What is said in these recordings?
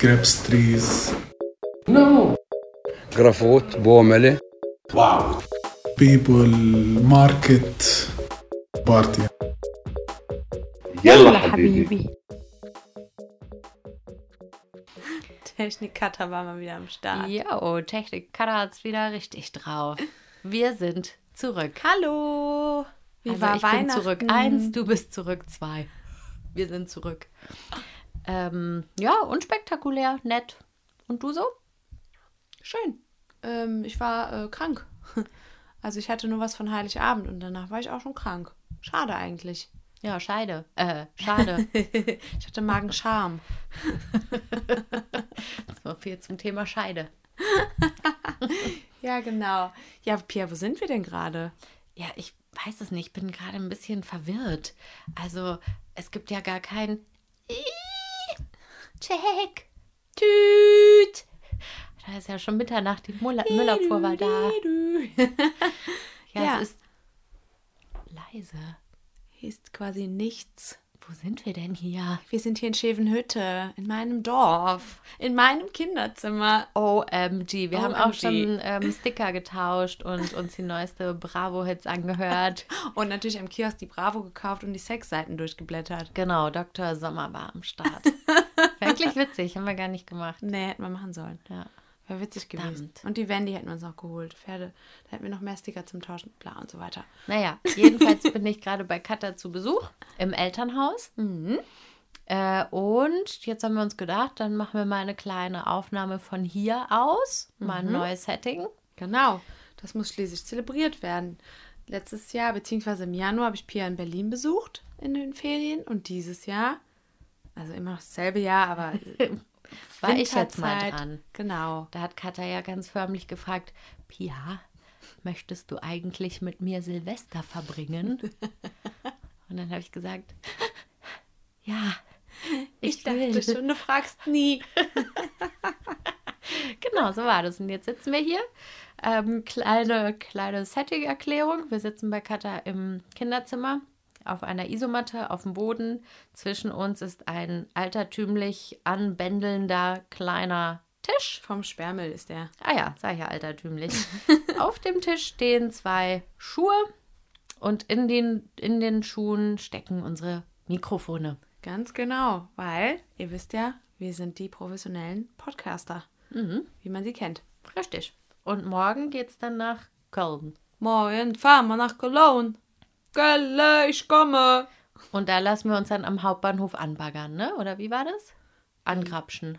grapes trees. No. جرافوت بوملة Wow. People, market, party. يلا حبيبي. Technik-Cutter war mal wieder am Start. Jo, Technik hat's wieder richtig drauf. Wir sind zurück. Hallo! Wie also war ich Weihnachten? bin zurück eins, du bist zurück zwei. Wir sind zurück. Ähm, ja, unspektakulär, nett. Und du so? Schön. Ähm, ich war äh, krank. Also ich hatte nur was von Heiligabend und danach war ich auch schon krank. Schade eigentlich. Ja, Scheide. Äh, schade. Ich hatte Magenscham. so viel zum Thema Scheide. Ja, genau. Ja, Pia, wo sind wir denn gerade? Ja, ich weiß es nicht, ich bin gerade ein bisschen verwirrt. Also, es gibt ja gar kein Check, Tüt. Da ist ja schon Mitternacht, die Müller war da. Ja, Ja. es ist leise. Hier ist quasi nichts. Wo sind wir denn hier? Wir sind hier in Schevenhütte, in meinem Dorf, in meinem Kinderzimmer. OMG. Wir haben auch OMG. schon ähm, Sticker getauscht und uns die neueste Bravo-Hits angehört. Und natürlich am Kiosk die Bravo gekauft und die Sexseiten durchgeblättert. Genau, Dr. Sommer war am Start. Wirklich witzig, haben wir gar nicht gemacht. Nee, hätten wir machen sollen. Ja. Wäre witzig gewesen. Verdammt. Und die Wendy hätten wir uns noch geholt. Pferde, da hätten wir noch mehr Sticker zum Tauschen, bla und so weiter. Naja, jedenfalls bin ich gerade bei Katha zu Besuch im Elternhaus. Mhm. Äh, und jetzt haben wir uns gedacht, dann machen wir mal eine kleine Aufnahme von hier aus. Mal Mhm. ein neues Setting. Genau, das muss schließlich zelebriert werden. Letztes Jahr, beziehungsweise im Januar, habe ich Pia in Berlin besucht in den Ferien. Und dieses Jahr, also immer noch dasselbe Jahr, aber War ich jetzt mal dran. Genau. Da hat Katha ja ganz förmlich gefragt, Pia, möchtest du eigentlich mit mir Silvester verbringen? Und dann habe ich gesagt, ja, ich, Ich dachte will. schon, du fragst nie. Genau, so war das. Und jetzt sitzen wir hier. Ähm, kleine, kleine Setting-Erklärung. Wir sitzen bei Katha im Kinderzimmer auf einer Isomatte auf dem Boden. Zwischen uns ist ein altertümlich anbändelnder kleiner Tisch. Vom Sperrmüll ist der. Ah ja, sag ich ja altertümlich. auf dem Tisch stehen zwei Schuhe und in den, in den Schuhen stecken unsere Mikrofone. Ganz genau, weil ihr wisst ja, wir sind die professionellen Podcaster, wie man sie kennt. Richtig. Und morgen geht's dann nach Köln. Morgen fahren wir nach Cologne. Gölle, ich komme. Und da lassen wir uns dann am Hauptbahnhof anbaggern, ne? Oder wie war das? Angrapschen.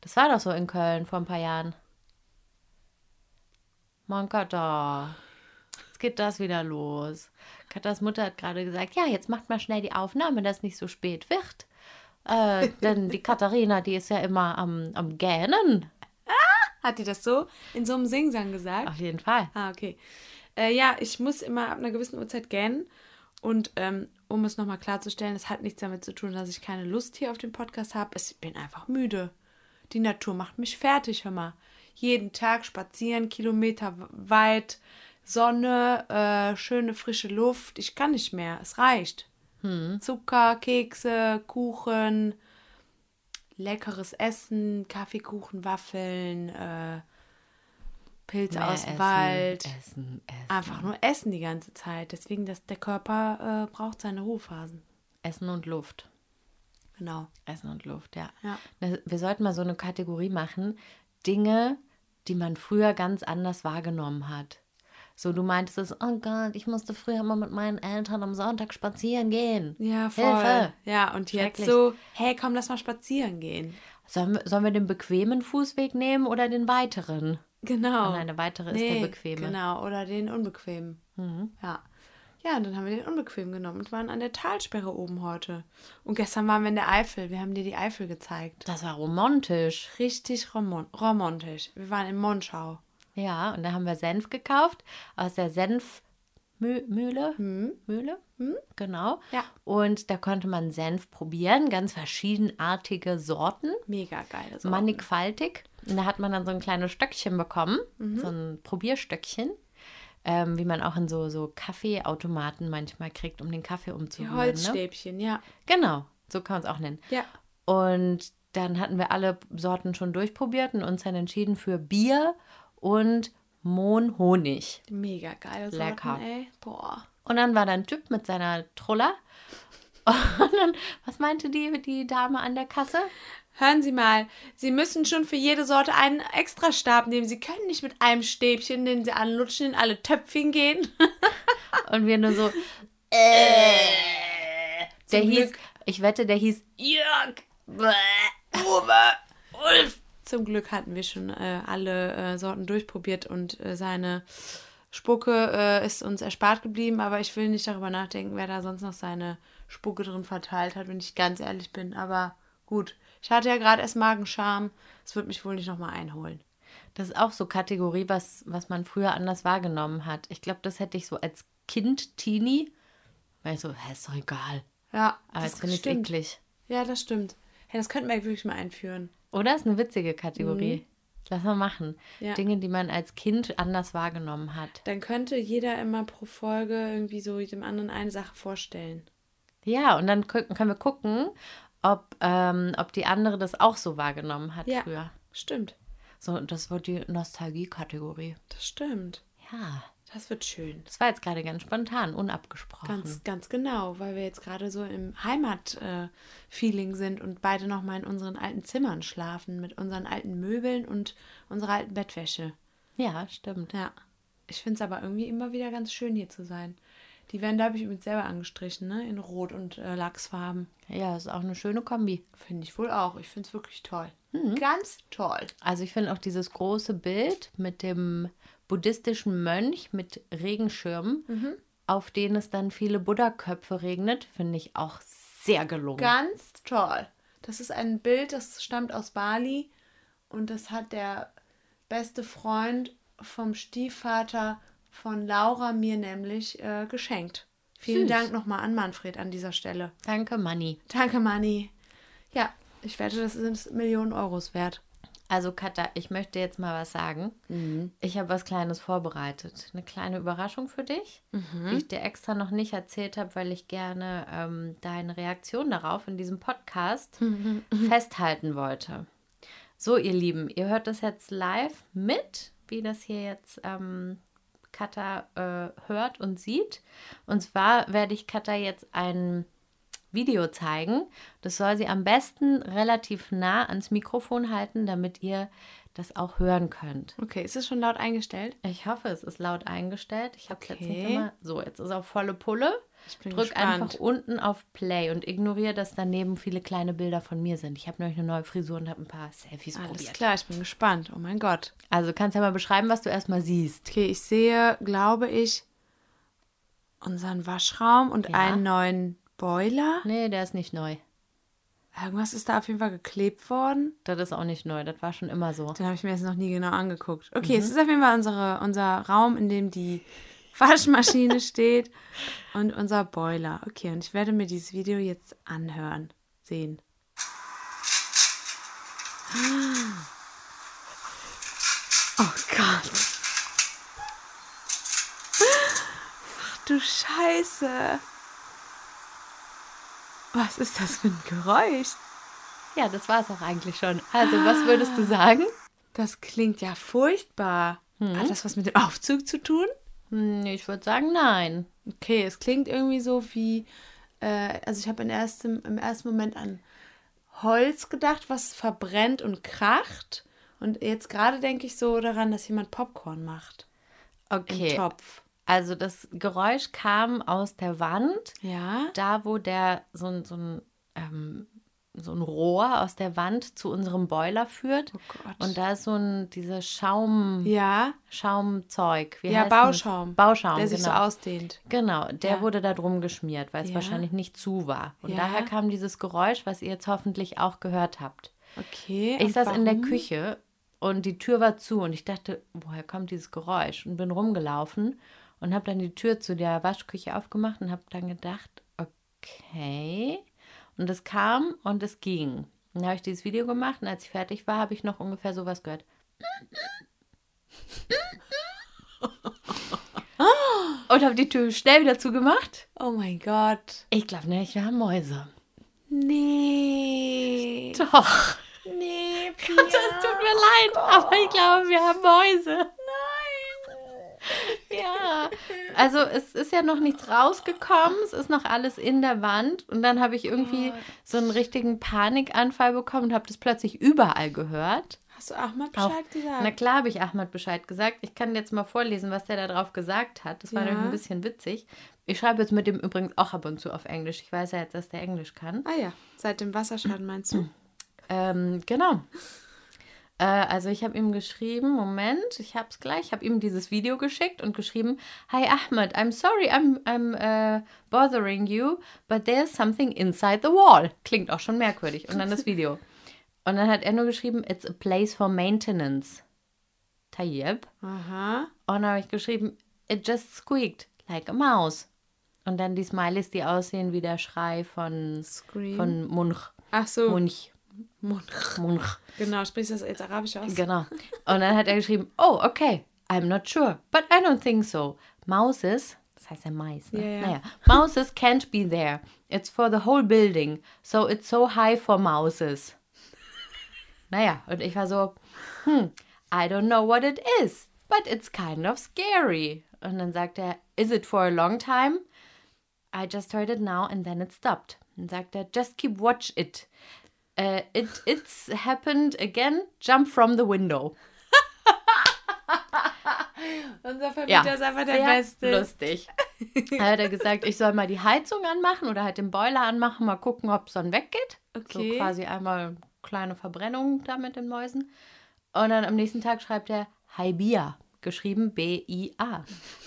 Das war doch so in Köln vor ein paar Jahren. Mein Kater. Jetzt geht das wieder los. Katas Mutter hat gerade gesagt, ja, jetzt macht mal schnell die Aufnahme, dass nicht so spät wird. Äh, denn die Katharina, die ist ja immer am, am Gähnen. Hat die das so in so einem Singsang gesagt? Auf jeden Fall. Ah, okay. Äh, ja, ich muss immer ab einer gewissen Uhrzeit gähnen. Und ähm, um es nochmal klarzustellen, es hat nichts damit zu tun, dass ich keine Lust hier auf den Podcast habe. Ich bin einfach müde. Die Natur macht mich fertig, hör mal. Jeden Tag spazieren, Kilometer weit, Sonne, äh, schöne frische Luft. Ich kann nicht mehr. Es reicht. Zucker, Kekse, Kuchen, leckeres Essen, Kaffeekuchen, Waffeln, äh, Pilze Mehr aus dem essen, Wald. Essen, essen. Einfach nur essen die ganze Zeit. Deswegen, dass der Körper äh, braucht seine Ruhephasen. Essen und Luft. Genau. Essen und Luft, ja. Ja. Na, Wir sollten mal so eine Kategorie machen. Dinge, die man früher ganz anders wahrgenommen hat. So, du meintest es, oh Gott, ich musste früher immer mit meinen Eltern am Sonntag spazieren gehen. Ja, voll. Hilfe. Ja, und jetzt so, hey, komm, lass mal spazieren gehen. Sollen wir, sollen wir den bequemen Fußweg nehmen oder den weiteren? Genau. Nein, der weitere ist Nee, der bequeme. Mhm. Genau, oder den unbequemen. Ja. Ja, und dann haben wir den unbequem genommen und waren an der Talsperre oben heute. Und gestern waren wir in der Eifel. Wir haben dir die Eifel gezeigt. Das war romantisch. Richtig romon romantisch. Wir waren in Monschau. Ja, und da haben wir Senf gekauft aus der Senfmühle. Mühle? Genau. Mhm. Ja. Und da konnte man Senf probieren, ganz verschiedenartige Sorten. Mega geil. So. mannigfaltig. Und da hat man dann so ein kleines Stöckchen bekommen, Mhm. so ein Probierstöckchen, ähm, wie man auch in so, so Kaffeeautomaten manchmal kriegt, um den Kaffee Die umzurühren. Ne? Holzstäbchen, ja. Genau, so kann man es auch nennen. Ja. Und dann hatten wir alle Sorten schon durchprobiert und uns dann entschieden für Bier und Mohnhonig. Mega Sorten, Lecker. ey. Boah. Und dann war da ein Typ mit seiner Truller. Und dann, was meinte die, die Dame an der Kasse? Hören Sie mal, Sie müssen schon für jede Sorte einen extra Stab nehmen. Sie können nicht mit einem Stäbchen, den Sie anlutschen, in alle Töpfchen gehen. Und wir nur so, äh. Der Zum hieß, Glück. ich wette, der hieß Jörg. Zum Glück hatten wir schon äh, alle äh, Sorten durchprobiert und äh, seine Spucke äh, ist uns erspart geblieben, aber ich will nicht darüber nachdenken, wer da sonst noch seine Spucke drin verteilt hat, wenn ich ganz ehrlich bin. Aber gut, ich hatte ja gerade erst Magenscham. Es wird mich wohl nicht nochmal einholen. Das ist auch so Kategorie, was, was man früher anders wahrgenommen hat. Ich glaube, das hätte ich so als Kind, Teenie, weil ich so, hä, ist doch egal. Ja, Aber das finde ich eklig. Ja, das stimmt. Hey, das könnten wir wirklich mal einführen. Oder? Ist eine witzige Kategorie. Lass mal machen. Ja. Dinge, die man als Kind anders wahrgenommen hat. Dann könnte jeder immer pro Folge irgendwie so dem anderen eine Sache vorstellen. Ja, und dann können wir gucken, ob, ähm, ob die andere das auch so wahrgenommen hat Ja. früher. Stimmt. So, das wird die Nostalgie-Kategorie. Das stimmt. Ja, Das wird schön. das war jetzt gerade ganz spontan, unabgesprochen. Ganz, ganz genau, weil wir jetzt gerade so im Heimat-Feeling sind und beide noch mal in unseren alten Zimmern schlafen mit unseren alten Möbeln und unserer alten Bettwäsche. Ja, stimmt. Ja, ich finde es aber irgendwie immer wieder ganz schön hier zu sein. Die Wände habe ich übrigens selber angestrichen, ne? In Rot und äh, Lachsfarben. Ja, ist auch eine schöne Kombi. Finde ich wohl auch. Ich finde es wirklich toll. Ganz toll. Also ich finde auch dieses große Bild mit dem buddhistischen Mönch mit Regenschirmen, auf denen es dann viele Buddha-Köpfe regnet, finde ich auch sehr gelungen. Ganz toll. Das ist ein Bild, das stammt aus Bali und das hat der beste Freund vom Stiefvater von Laura mir nämlich äh, geschenkt. Vielen Süß. Dank nochmal an Manfred an dieser Stelle. Danke, Manni. Danke, Manni. Ja, ich wette, das sind Millionen Euros wert. Also Katha, ich möchte jetzt mal was sagen. Ich habe was Kleines vorbereitet. Eine kleine Überraschung für dich, die ich dir extra noch nicht erzählt habe, weil ich gerne ähm, deine Reaktion darauf in diesem Podcast festhalten wollte. So, ihr Lieben, ihr hört das jetzt live mit, wie das hier jetzt ähm, Katha äh, hört und sieht. Und zwar werde ich Katha jetzt ein Video zeigen. Das soll sie am besten relativ nah ans Mikrofon halten, damit ihr das auch hören könnt. Okay, ist es schon laut eingestellt? Ich hoffe, es ist laut eingestellt. Ich habe es jetzt nicht Okay. immer. So, jetzt ist auf volle Pulle. Ich bin Drück gespannt. einfach unten auf Play und ignoriere, dass daneben viele kleine Bilder von mir sind. Ich habe nämlich eine neue Frisur und habe ein paar Selfies Alles probiert. klar, ich bin gespannt. Oh mein Gott. Also kannst ja mal beschreiben, was du erstmal siehst. Okay, ich sehe, glaube ich, unseren Waschraum und Ja. einen neuen Boiler. Nee, der ist nicht neu. Irgendwas ist da auf jeden Fall geklebt worden. Das ist auch nicht neu. Das war schon immer so. Den habe ich mir jetzt noch nie genau angeguckt. Okay, es ist auf jeden Fall unsere, unser Raum, in dem die Waschmaschine steht und unser Boiler. Okay, und ich werde mir dieses Video jetzt anhören, sehen. Oh Gott. Ach du Scheiße. Was ist das für ein Geräusch? Ja, das war es auch eigentlich schon. Also, was würdest du sagen? Das klingt ja furchtbar. Hat das was mit dem Aufzug zu tun? Hm, ich würde sagen, nein. Okay, es klingt irgendwie so wie, äh, also ich habe im ersten, im ersten Moment an Holz gedacht, was verbrennt und kracht. Und jetzt gerade denke ich so daran, dass jemand Popcorn macht. Okay. Im Topf. Also, das Geräusch kam aus der Wand. Ja? da wo der so ein, so ein, ähm, so ein Rohr aus der Wand zu unserem Boiler führt. Oh Gott. Und da ist so ein dieses Schaum, Ja, Schaumzeug. Wie ja, denn das? Bauschaum. Bauschaum, Der sich genau. so ausdehnt. Genau, der Ja. wurde da drum geschmiert, weil es Ja. wahrscheinlich nicht zu war. Und Ja. daher kam dieses Geräusch, was ihr jetzt hoffentlich auch gehört habt. Okay. Ich saß in der warum? Küche und die Tür war zu und ich dachte, woher kommt dieses Geräusch? Und bin rumgelaufen und habe dann die Tür zu der Waschküche aufgemacht und habe dann gedacht, okay. Und es kam und es ging. Und dann habe ich dieses Video gemacht und als ich fertig war, habe ich noch ungefähr sowas gehört. Und habe die Tür schnell wieder zugemacht. Oh mein Gott. Ich glaube nämlich, wir haben Mäuse. Nee. Doch. leid, aber ich glaube, wir haben Mäuse. Ja, also es ist ja noch nichts rausgekommen, es ist noch alles in der Wand und dann habe ich irgendwie so einen richtigen Panikanfall bekommen und habe das plötzlich überall gehört. Hast du Ahmad Auch- Bescheid gesagt? Na klar habe ich Ahmad Bescheid gesagt. Ich kann jetzt mal vorlesen, was der da drauf gesagt hat. Das war Ja. nämlich ein bisschen witzig. Ich schreibe jetzt mit dem übrigens auch ab und zu auf Englisch. Ich weiß ja jetzt, dass der Englisch kann. Ah ja, seit dem Wasserschaden meinst du? Ähm, genau. Äh, also ich habe ihm geschrieben, Moment, ich habe es gleich, ich habe ihm dieses Video geschickt und geschrieben, Hi Ahmed, I'm sorry I'm, I'm äh, bothering you, but there's something inside the wall. Klingt auch schon merkwürdig. Und dann das Video. Und dann hat er nur geschrieben, it's a place for maintenance. Tayyip. Aha. Und dann habe ich geschrieben, it just squeaked like a mouse. Und dann die Smileys, die aussehen wie der Schrei von, Scream. von Munch. Ach so. Munch. Munch. Munch. Genau, sprichst du das jetzt arabisch aus? Genau. Und dann hat er geschrieben, oh, okay, I'm not sure, but I don't think so. Mouses, das heißt ja Mais, ne? Ja. Naja, Mouses can't be there. It's for the whole building, so it's so high for mouses. Naja, und ich war so, hm, I don't know what it is, but it's kind of scary. Und dann sagt er, is it for a long time? I just heard it now and then it stopped. Und sagt er, just keep watch it. Uh, it it's happened again. Jump from the window. Unser Vermieter ist einfach der sehr Beste. lustig. Da hat er gesagt, ich soll mal die Heizung anmachen oder halt den Boiler anmachen, mal gucken, ob es dann weggeht. Okay. So quasi einmal kleine Verbrennung da mit den Mäusen. Und dann am nächsten Tag schreibt er Hi Bia, geschrieben B-I-A.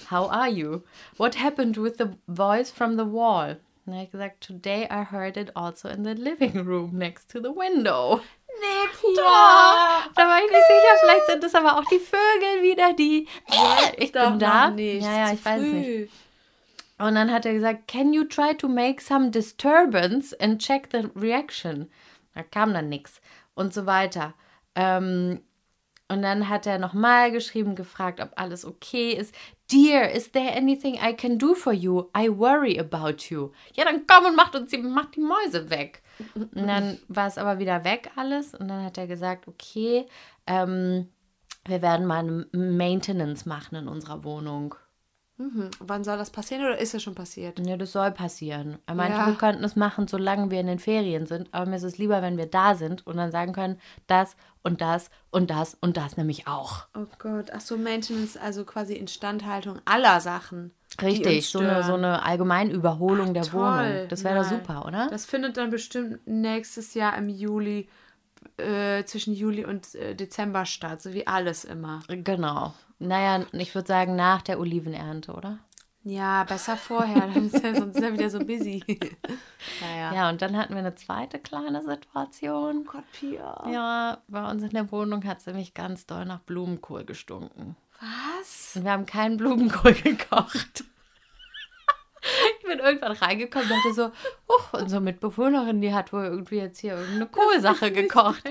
How are you? What happened with the voice from the wall? Und dann habe ich gesagt, today I heard it also in the living room next to the window. Nee, Ja, da war ich nicht sicher. Vielleicht sind es aber auch die Vögel wieder, die. ich Doch bin da. nicht. Ja, ja, ich weiß nicht. Und dann hat er gesagt, can you try to make some disturbance and check the reaction? Da kam dann nichts und so weiter. Ähm, und dann hat er nochmal geschrieben, gefragt, ob alles okay ist. Dear, is there anything I can do for you? I worry about you. Ja, dann komm und macht uns die, macht die Mäuse weg. Und dann war es aber wieder weg alles. Und dann hat er gesagt, okay, ähm, wir werden mal eine Maintenance machen in unserer Wohnung. Mhm. Wann soll das passieren oder ist es schon passiert? Ja, das soll passieren. Er meinte, Ja. wir könnten es machen, solange wir in den Ferien sind. Aber mir ist es lieber, wenn wir da sind und dann sagen können, das und das und das und das nämlich auch. Oh Gott, ach so, Maintenance, also quasi Instandhaltung aller Sachen. Richtig, so eine, so eine Allgemeinüberholung der Toll. Wohnung. Das wäre doch super, oder? Das findet dann bestimmt nächstes Jahr im Juli, äh, zwischen Juli und äh, Dezember statt, so wie alles immer. genau. Naja, ich würde sagen, nach der Olivenernte, oder? Ja, besser vorher, dann ist ja, sonst ist er wieder so busy. naja. Ja, und dann hatten wir eine zweite kleine Situation. Gott, Pia. Ja, bei uns in der Wohnung hat es nämlich ganz doll nach Blumenkohl gestunken. Was? Und wir haben keinen Blumenkohl gekocht. Bin irgendwann reingekommen und dachte so, huch, unsere Mitbewohnerin, die hat wohl irgendwie jetzt hier irgendeine Kohlsache gekocht.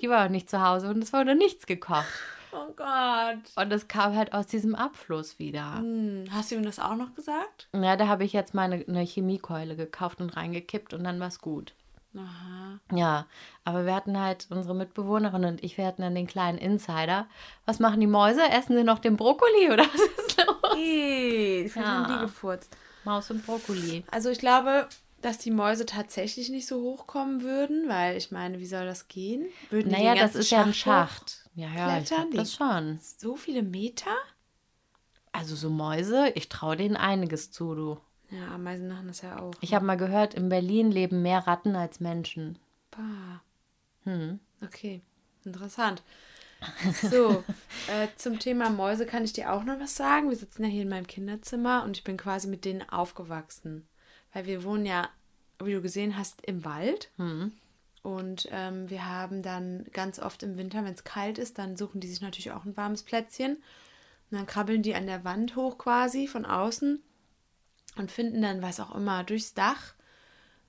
Die war auch nicht zu Hause und es wurde nichts gekocht. Oh Gott. Und es kam halt aus diesem Abfluss wieder. Hm, hast du ihm das auch noch gesagt? Ja, da habe ich jetzt mal eine, eine Chemiekeule gekauft und reingekippt und dann war es gut. Aha. Ja, aber wir hatten halt, unsere Mitbewohnerin und ich, wir hatten dann den kleinen Insider. Was machen die Mäuse? Essen sie noch den Brokkoli oder was ist los? Ey, vielleicht Ja. haben die gefurzt. Maus und Brokkoli. Also ich glaube, dass die Mäuse tatsächlich nicht so hochkommen würden, weil ich meine, wie soll das gehen? Würden die Naja, das ist ja ein Schacht Schacht. Ja, ja, ich glaub das schon. So viele Meter? Also so Mäuse, ich traue denen einiges zu, du. Ja, Ameisen machen das ja auch. Ich habe mal gehört, in Berlin leben mehr Ratten als Menschen. Bah. Hm. Okay, interessant. So, äh, zum Thema Mäuse kann ich dir auch noch was sagen. Wir sitzen ja hier in meinem Kinderzimmer und ich bin quasi mit denen aufgewachsen. Weil wir wohnen ja, wie du gesehen hast, im Wald. Und ähm, wir haben dann ganz oft im Winter, wenn es kalt ist, dann suchen die sich natürlich auch ein warmes Plätzchen. Und dann krabbeln die an der Wand hoch quasi von außen und finden dann, was auch immer, durchs Dach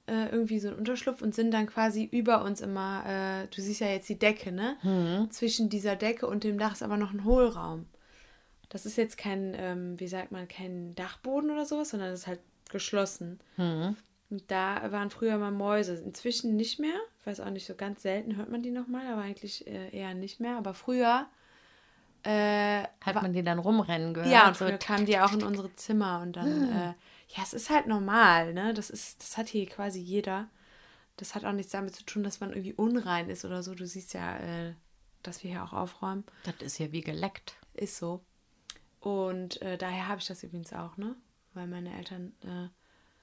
äh, irgendwie so einen Unterschlupf und sind dann quasi über uns immer, äh, du siehst ja jetzt die Decke, ne? Zwischen dieser Decke und dem Dach ist aber noch ein Hohlraum. Das ist jetzt kein, ähm, wie sagt man, kein Dachboden oder sowas, sondern das ist halt geschlossen. Und da waren früher mal Mäuse. Inzwischen nicht mehr, Ich weiß auch nicht, so ganz selten hört man die nochmal, aber eigentlich äh, eher nicht mehr. Aber früher, äh, Hat man die dann rumrennen gehört? ja, und so kamen die auch in unsere Zimmer und dann, äh, ja, es ist halt normal, ne? Das ist, das hat hier quasi jeder. Das hat auch nichts damit zu tun, dass man irgendwie unrein ist oder so. Du siehst ja, äh, dass wir hier auch aufräumen. Das ist ja wie geleckt. Ist so. Und äh, daher habe ich das übrigens auch, ne? Weil meine Eltern, äh,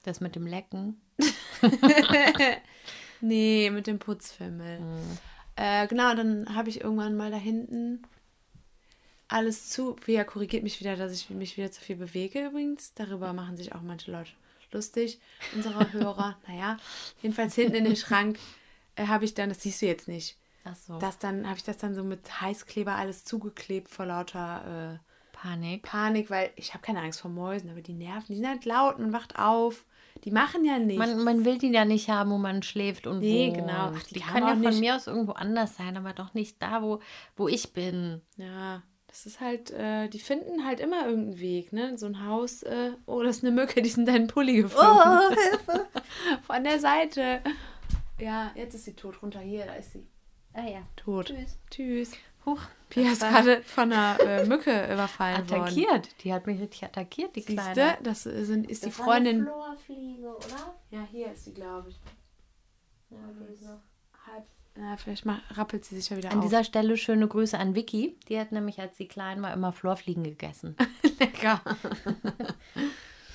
Das mit dem Lecken. nee, mit dem Putzfimmel. Äh, genau, dann habe ich irgendwann mal da hinten alles zu. Pia korrigiert mich wieder, dass ich mich wieder zu viel bewege übrigens. Darüber machen sich auch manche Leute lustig, unsere Hörer. naja, jedenfalls hinten in den Schrank äh, habe ich dann, das siehst du jetzt nicht, Ach so. das dann, habe ich das dann so mit Heißkleber alles zugeklebt vor lauter äh, Panik. Panik, weil ich habe keine Angst vor Mäusen, aber die nerven, die sind halt laut, man wacht auf. Die machen ja nichts. Man, man will die ja nicht haben, wo man schläft und Nee, wohnt. genau. Ach, die die können ja von nicht- mir aus irgendwo anders sein, aber doch nicht da, wo, wo ich bin. Ja, das ist halt, äh, die finden halt immer irgendeinen Weg, ne? So ein Haus, äh, oh, das ist eine Mücke, die ist in deinen Pulli geflogen. Hilfe! Von der Seite. Ja, jetzt ist sie tot. Runter hier, da ist sie. Ah ja. Tot. Tschüss. Tschüss. Huch, Pia das ist gerade von einer äh, Mücke überfallen worden. attackiert. Die hat mich richtig attackiert, die Siehste, Kleine. das äh, sind, ist die Das war eine Freundin. Florfliege, oder? Ja, hier ist sie, glaube ich. Ja, die ist noch. Halb. Ja, vielleicht mal, rappelt sie sich ja wieder An auf. dieser Stelle schöne Grüße an Vicky. Die hat nämlich, als sie klein war, immer Florfliegen gegessen. lecker.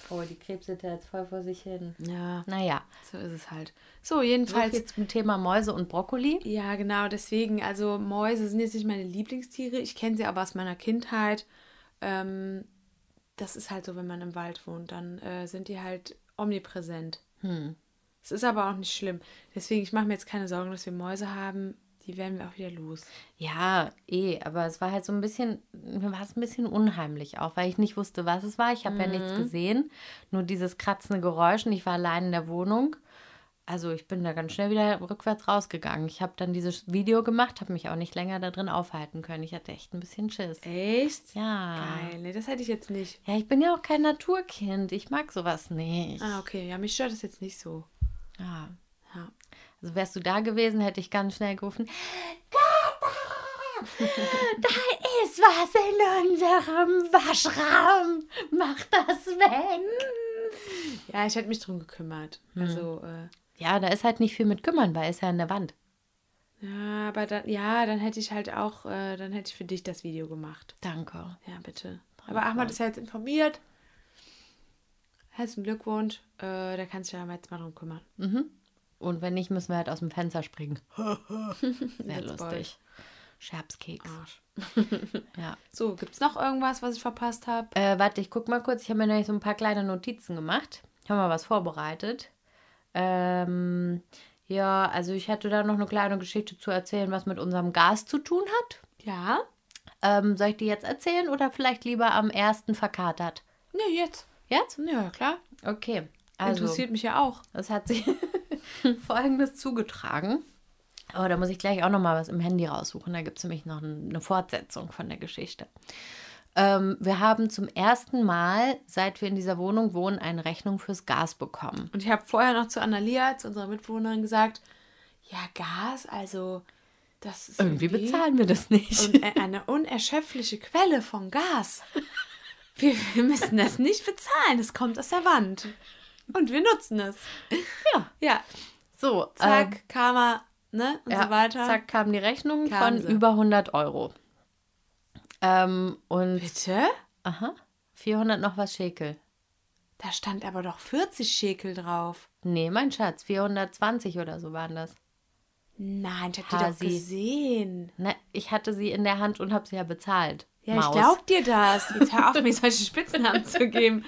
Oh, die krebset jetzt voll vor sich hin. Ja, Naja, so ist es halt. So, so jedenfalls. viel zum Thema Mäuse und Brokkoli. Ja, genau, deswegen, also Mäuse sind jetzt nicht meine Lieblingstiere. Ich kenne sie aber aus meiner Kindheit. Ähm, das ist halt so, wenn man im Wald wohnt, dann äh, sind die halt omnipräsent. Hm. Es ist aber auch nicht schlimm. Deswegen, ich mache mir jetzt keine Sorgen, dass wir Mäuse haben. Die werden wir auch wieder los. Ja, eh, aber es war halt so ein bisschen, mir war es ein bisschen unheimlich auch, weil ich nicht wusste, was es war. Ich habe ja nichts gesehen, nur dieses kratzende Geräusch und ich war allein in der Wohnung. Also ich bin da ganz schnell wieder rückwärts rausgegangen. Ich habe dann dieses Video gemacht, habe mich auch nicht länger da drin aufhalten können. Ich hatte echt ein bisschen Schiss. Echt? Ja. Geil. Nee, das hätte ich jetzt nicht. Ja, ich bin ja auch kein Naturkind. Ich mag sowas nicht. Ah, okay. Ja, mich stört das jetzt nicht so. Ja. Ja. Also wärst du da gewesen, hätte ich ganz schnell gerufen, Kata, da ist was in unserem Waschraum. Mach das weg. Ja, ich hätte mich drum gekümmert. Also, äh, Ja, da ist halt nicht viel mit kümmern, weil ist ja an der Wand. ja, aber dann, ja, dann hätte ich halt auch, äh, dann hätte ich für dich das Video gemacht. Danke. Ja, bitte. Aber Ahmad ist ja jetzt informiert. Herzlichen Glückwunsch. Äh, da kannst du ja jetzt mal drum kümmern. Und wenn nicht, müssen wir halt aus dem Fenster springen. Sehr lustig. Scherbskeks. Arsch. Ja. So, gibt's noch irgendwas, was ich verpasst habe? Äh, warte, ich guck mal kurz. Ich habe mir nämlich so ein paar kleine Notizen gemacht. Ich habe mal was vorbereitet. Ähm, ja, also ich hätte da noch eine kleine Geschichte zu erzählen, was mit unserem Gas zu tun hat. Ja? Ähm, soll ich die jetzt erzählen oder vielleicht lieber am ersten verkatert? Nee, jetzt. Jetzt? Ja, klar. Okay. Also, Interessiert mich ja auch. es hat sich folgendes zugetragen. Aber da muss ich gleich auch noch mal was im Handy raussuchen. Da gibt es nämlich noch ein- eine Fortsetzung von der Geschichte. Ähm, wir haben zum ersten Mal, seit wir in dieser Wohnung wohnen, eine Rechnung fürs Gas bekommen. Und ich habe vorher noch zu Annalia, zu unserer Mitbewohnerin, gesagt, ja, Gas, also das ist Irgendwie bezahlen wir das nicht. Und eine unerschöpfliche Quelle von Gas. Wir, wir müssen das nicht bezahlen. Es kommt aus der Wand. Und wir nutzen es. Ja. Ja, So, zack, ähm, Karma, ne? Und ja, so weiter. Zack, kam die Rechnung Kam von sie. über 100 Euro. Ähm, und, Bitte? aha, 400 noch was Schekel. Da stand aber doch 40 Schekel drauf. Nee, mein Schatz, 420 oder so waren das. Nein, ich hab die doch gesehen. Ne, ich hatte sie in der Hand und habe sie ja bezahlt. Ja, Maus. ich glaub dir das. Jetzt hör auf, mir solche Spitznamen zu geben.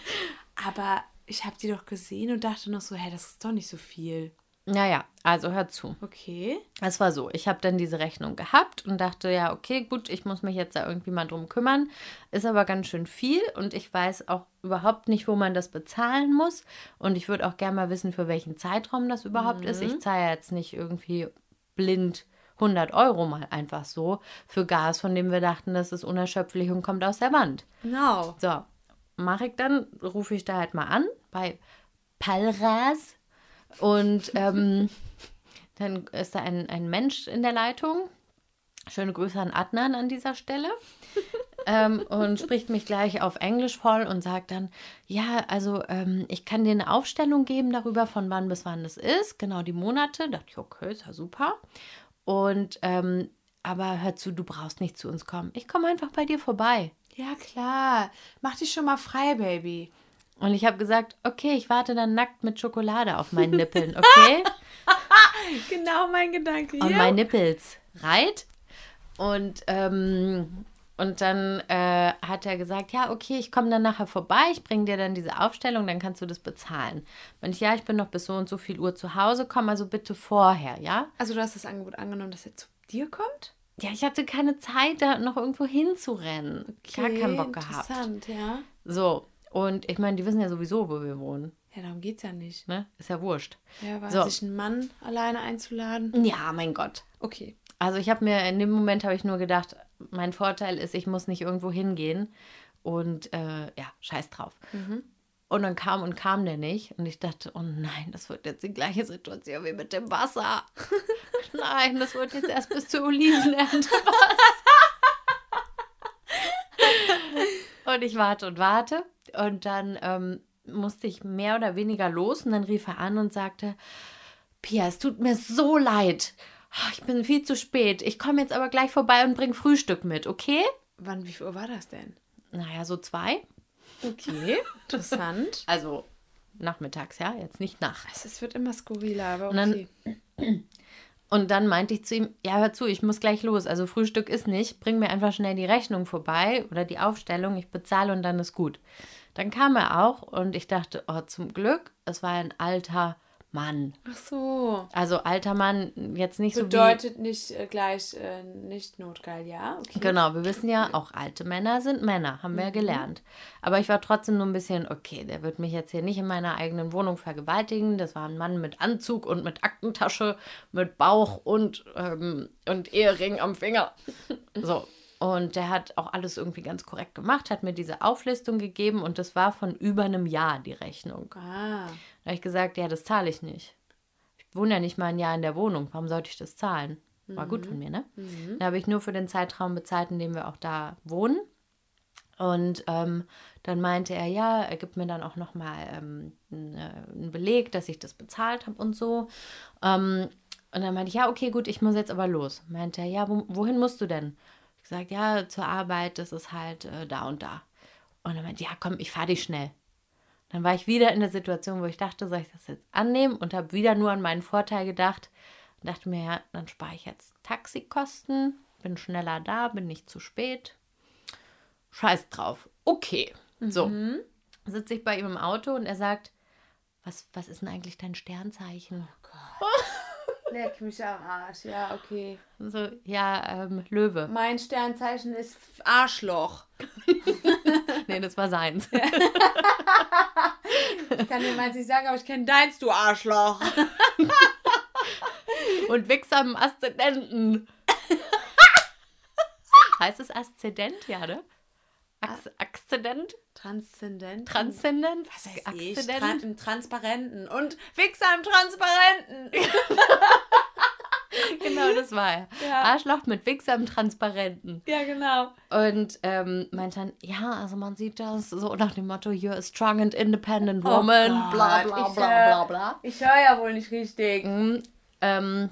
Aber ich habe die doch gesehen und dachte noch so, hä, das ist doch nicht so viel. Naja, also hör zu. Okay. Es war so, ich habe dann diese Rechnung gehabt und dachte, ja, okay, gut, ich muss mich jetzt da irgendwie mal drum kümmern. Ist aber ganz schön viel und ich weiß auch überhaupt nicht, wo man das bezahlen muss. Und ich würde auch gerne mal wissen, für welchen Zeitraum das überhaupt ist. Ich zahle ja jetzt nicht irgendwie blind 100 Euro mal einfach so für Gas, von dem wir dachten, das ist unerschöpflich und kommt aus der Wand. Genau. So, mache ich dann, rufe ich da halt mal an bei Palras und ähm, Dann ist da ein, ein Mensch in der Leitung. Schöne Grüße an Adnan an dieser Stelle. ähm, und spricht mich gleich auf Englisch voll und sagt dann, ja, also ähm, ich kann dir eine Aufstellung geben darüber, von wann bis wann es ist, genau die Monate. Da dachte ich, okay, ist ja super. Und ähm, aber hör zu, du brauchst nicht zu uns kommen. Ich komme einfach bei dir vorbei. Ja, klar. Mach dich schon mal frei, Baby. Und ich habe gesagt, okay, ich warte dann nackt mit Schokolade auf meinen Nippeln, okay? Genau mein Gedanke. On ja. my nipples, right? Und, ähm, und dann äh, hat er gesagt, ja, okay, ich komme dann nachher vorbei, ich bringe dir dann diese Aufstellung, dann kannst du das bezahlen. Und ich, ja, ich bin noch bis so und so viel Uhr zu Hause, komm also bitte vorher, ja? Also du hast das Angebot angenommen, dass er zu dir kommt? Ja, ich hatte keine Zeit, da noch irgendwo hinzurennen. Gar keinen Bock gehabt. Interessant, ja. So, und ich meine, die wissen ja sowieso, wo wir wohnen. Ja, darum geht's ja nicht. Ne? Ist ja wurscht. Ja, war So. sich einen Mann alleine einzuladen. Ja, mein Gott. Okay. Also ich habe mir in dem Moment habe ich nur gedacht, mein Vorteil ist, ich muss nicht irgendwo hingehen und äh, ja, scheiß drauf. Und dann kam und kam der nicht und ich dachte, oh nein, das wird jetzt die gleiche Situation wie mit dem Wasser. nein, das wird jetzt erst bis zur Olivenernte und ich warte und warte und dann ähm, musste ich mehr oder weniger los und dann rief er an und sagte, Pia, es tut mir so leid. Ah, Ich bin viel zu spät. Ich komme jetzt aber gleich vorbei und bring Frühstück mit, okay? Wann, wie viel Uhr war das denn? Naja, so zwei. Okay, interessant. Also nachmittags, ja, jetzt nicht nachts. Es wird immer skurriler, aber Und dann- okay. Und dann meinte ich zu ihm, ja, hör zu, ich muss gleich los. Also Frühstück ist nicht. Bring mir einfach schnell die Rechnung vorbei oder die Aufstellung. Ich bezahle und dann ist gut. Dann kam er auch und ich dachte, oh, zum Glück, es war ein alter Mann. Ach so. Also alter Mann, jetzt nicht so wie... Bedeutet nicht äh, gleich äh, nicht notgeil, ja? Okay. Genau, wir wissen ja, auch alte Männer sind Männer, haben wir ja gelernt. Aber ich war trotzdem nur ein bisschen, okay, der wird mich jetzt hier nicht in meiner eigenen Wohnung vergewaltigen. Das war ein Mann mit Anzug und mit Aktentasche, mit Bauch und, ähm, und Ehering am Finger. So. Und der hat auch alles irgendwie ganz korrekt gemacht, hat mir diese Auflistung gegeben und das war von über einem Jahr die Rechnung. Ah. Da habe ich gesagt, ja, das zahle ich nicht. Ich wohne ja nicht mal ein Jahr in der Wohnung. Warum sollte ich das zahlen? War gut von mir, ne? Da habe ich nur für den Zeitraum bezahlt, in dem wir auch da wohnen. Und ähm, dann meinte er, ja, er gibt mir dann auch nochmal ähm, n- äh, einen Beleg, dass ich das bezahlt habe und so. Ähm, und dann meinte ich, ja, okay, gut, ich muss jetzt aber los. Meinte er, ja, wo, wohin musst du denn? Gesagt, ja, zur Arbeit, das ist halt äh, da und da. Und er meinte, ja, komm, ich fahre dich schnell. Dann war ich wieder in der Situation, wo ich dachte, soll ich das jetzt annehmen und habe wieder nur an meinen Vorteil gedacht und dachte mir, ja, dann spare ich jetzt Taxikosten, bin schneller da, bin nicht zu spät. Scheiß drauf. Okay. So. Sitze ich bei ihm im Auto und er sagt, was, was ist denn eigentlich dein Sternzeichen? Leck mich am Arsch. Ja, okay. So, ja, ähm, Löwe. Mein Sternzeichen ist Arschloch. Nee, das war seins. Ich kann dir meins nicht sagen, aber ich kenne deins, du Arschloch. Und Wichser im Aszendenten. heißt es Aszendent? Ja, ne? Ax Axzident? Transzendent. Transzendent? Was heißt ich? Tran Im Transparenten. Und Wichser im Transparenten. Genau, das war er. Ja. Arschloch mit Wichser im Transparenten. ja, genau. Und ähm, meint dann, ja, also man sieht das so nach dem Motto, you're a strong and independent Oh woman, Gott, bla bla ich, bla bla bla. Ich höre ja wohl nicht richtig. Mhm, ähm,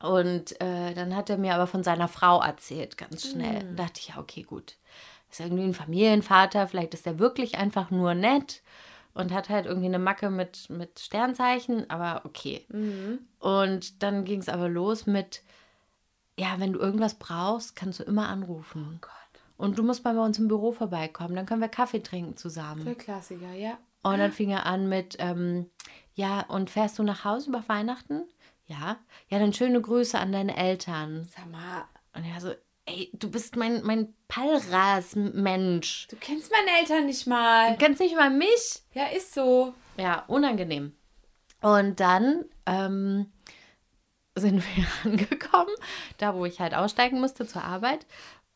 und äh, dann hat er mir aber von seiner Frau erzählt, ganz schnell. Mhm. Da dachte ich, ja, okay, gut. Ist irgendwie ein Familienvater, vielleicht ist er wirklich einfach nur nett und hat halt irgendwie eine Macke mit, mit Sternzeichen, aber okay. Mhm. Und dann ging es aber los mit, ja, wenn du irgendwas brauchst, kannst du immer anrufen. Oh Gott. Und du musst mal bei uns im Büro vorbeikommen, dann können wir Kaffee trinken zusammen. Der Klassiker, ja. Und dann fing er an mit, ähm, ja, und fährst du nach Hause über Weihnachten? Ja. Ja, dann schöne Grüße an deine Eltern. Sag mal, Und er so, ey, du bist mein, mein Pallras-Mensch. du kennst meine Eltern nicht mal. Du kennst nicht mal mich. Ja, ist so. Ja, unangenehm. Und dann ähm, sind wir angekommen, da wo ich halt aussteigen musste zur Arbeit.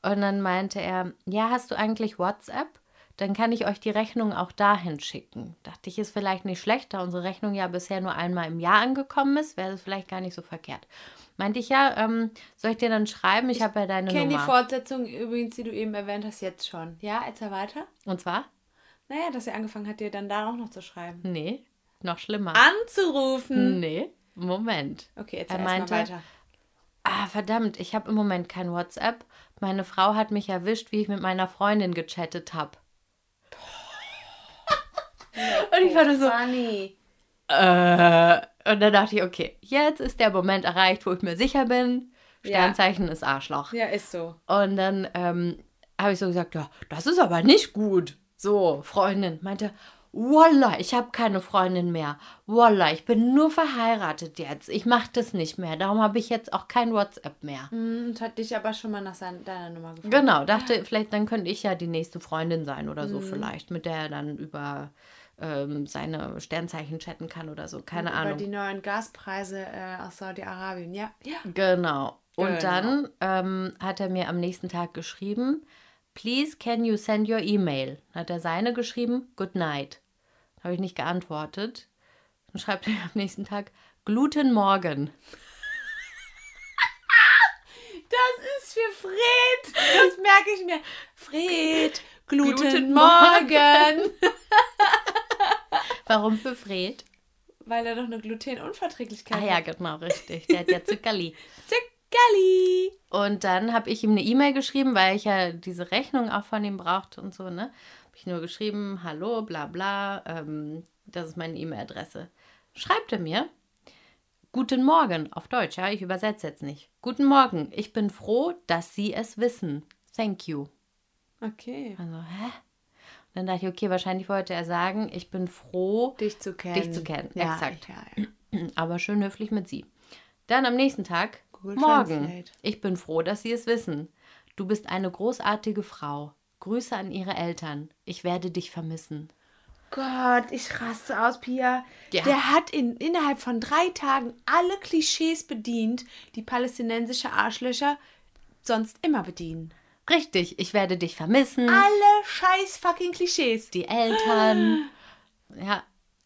Und dann meinte er, ja, hast du eigentlich WhatsApp? dann kann ich euch die Rechnung auch dahin schicken. Dachte ich, ist vielleicht nicht schlecht, da unsere Rechnung ja bisher nur einmal im Jahr angekommen ist, wäre es vielleicht gar nicht so verkehrt. Meinte ich ja, ähm, soll ich dir dann schreiben? Ich habe ja deine Kenn die Nummer. Fortsetzung übrigens, die du eben erwähnt hast, jetzt schon. Ja, erzähl weiter. Und zwar? Naja, dass er angefangen hat, dir dann da auch noch zu schreiben. Nee, noch schlimmer. Anzurufen. Nee, Moment. Okay, erzähl Er erst mal meinte, weiter. Ah, verdammt, ich habe im Moment kein WhatsApp. Meine Frau hat mich erwischt, wie ich mit meiner Freundin gechattet habe. Und ich war so, Funny. äh, und dann dachte ich, okay, jetzt ist der Moment erreicht, wo ich mir sicher bin. Ja. Sternzeichen ist Arschloch. Ja, ist so. Und dann ähm, habe ich so gesagt, ja, das ist aber nicht gut. So, Freundin meinte, Wallah, ich habe keine Freundin mehr. Wallah, ich bin nur verheiratet jetzt. Ich mache das nicht mehr. Darum habe ich jetzt auch kein WhatsApp mehr. Hm, Und hat dich aber schon mal nach deiner Nummer gefragt. Genau, dachte, vielleicht dann könnte ich ja die nächste Freundin sein oder so vielleicht, mit der er dann über ähm, seine Sternzeichen chatten kann oder so. Keine Über Ahnung. die neuen Gaspreise äh, aus Saudi-Arabien. Ja, ja. Genau. Und Genau. dann ähm, hat er mir am nächsten Tag geschrieben, please can you send your email? Hat er seine geschrieben, good night. Habe ich nicht geantwortet. Dann schreibt er am nächsten Tag, Gluten Morgen. Das ist für Fred. Das merke ich mir. Fred, Gluten, Gluten Morgen. Warum für Fred? Weil er doch eine Glutenunverträglichkeit Ah ja, genau, richtig. Der hat ja Zuckerli. Zuckerli. Und dann habe ich ihm eine E-Mail geschrieben, weil ich ja diese Rechnung auch von ihm brauchte und so, ne? Habe ich nur geschrieben, hallo, bla bla, ähm, das ist meine E-Mail-Adresse. Schreibt er mir, Guten Morgen, auf Deutsch, ja, ich übersetze jetzt nicht. Guten Morgen, ich bin froh, dass Sie es wissen. Thank you. Okay. Also, hä? Dann dachte ich, okay, wahrscheinlich wollte er sagen, ich bin froh, Dich zu kennen. Dich zu kennen, Ja, exakt. Ja, ja. aber schön höflich mit Sie. Dann am nächsten Tag, Google morgen. Translate. Ich bin froh, dass Sie es wissen. Du bist eine großartige Frau. Grüße an Ihre Eltern. Ich werde dich vermissen. Gott, ich raste aus, Pia. Ja. Der hat in, innerhalb von drei Tagen alle Klischees bedient, die palästinensische Arschlöcher sonst immer bedienen. Richtig, ich werde dich vermissen. Alle scheiß fucking Klischees. Die Eltern. Ja,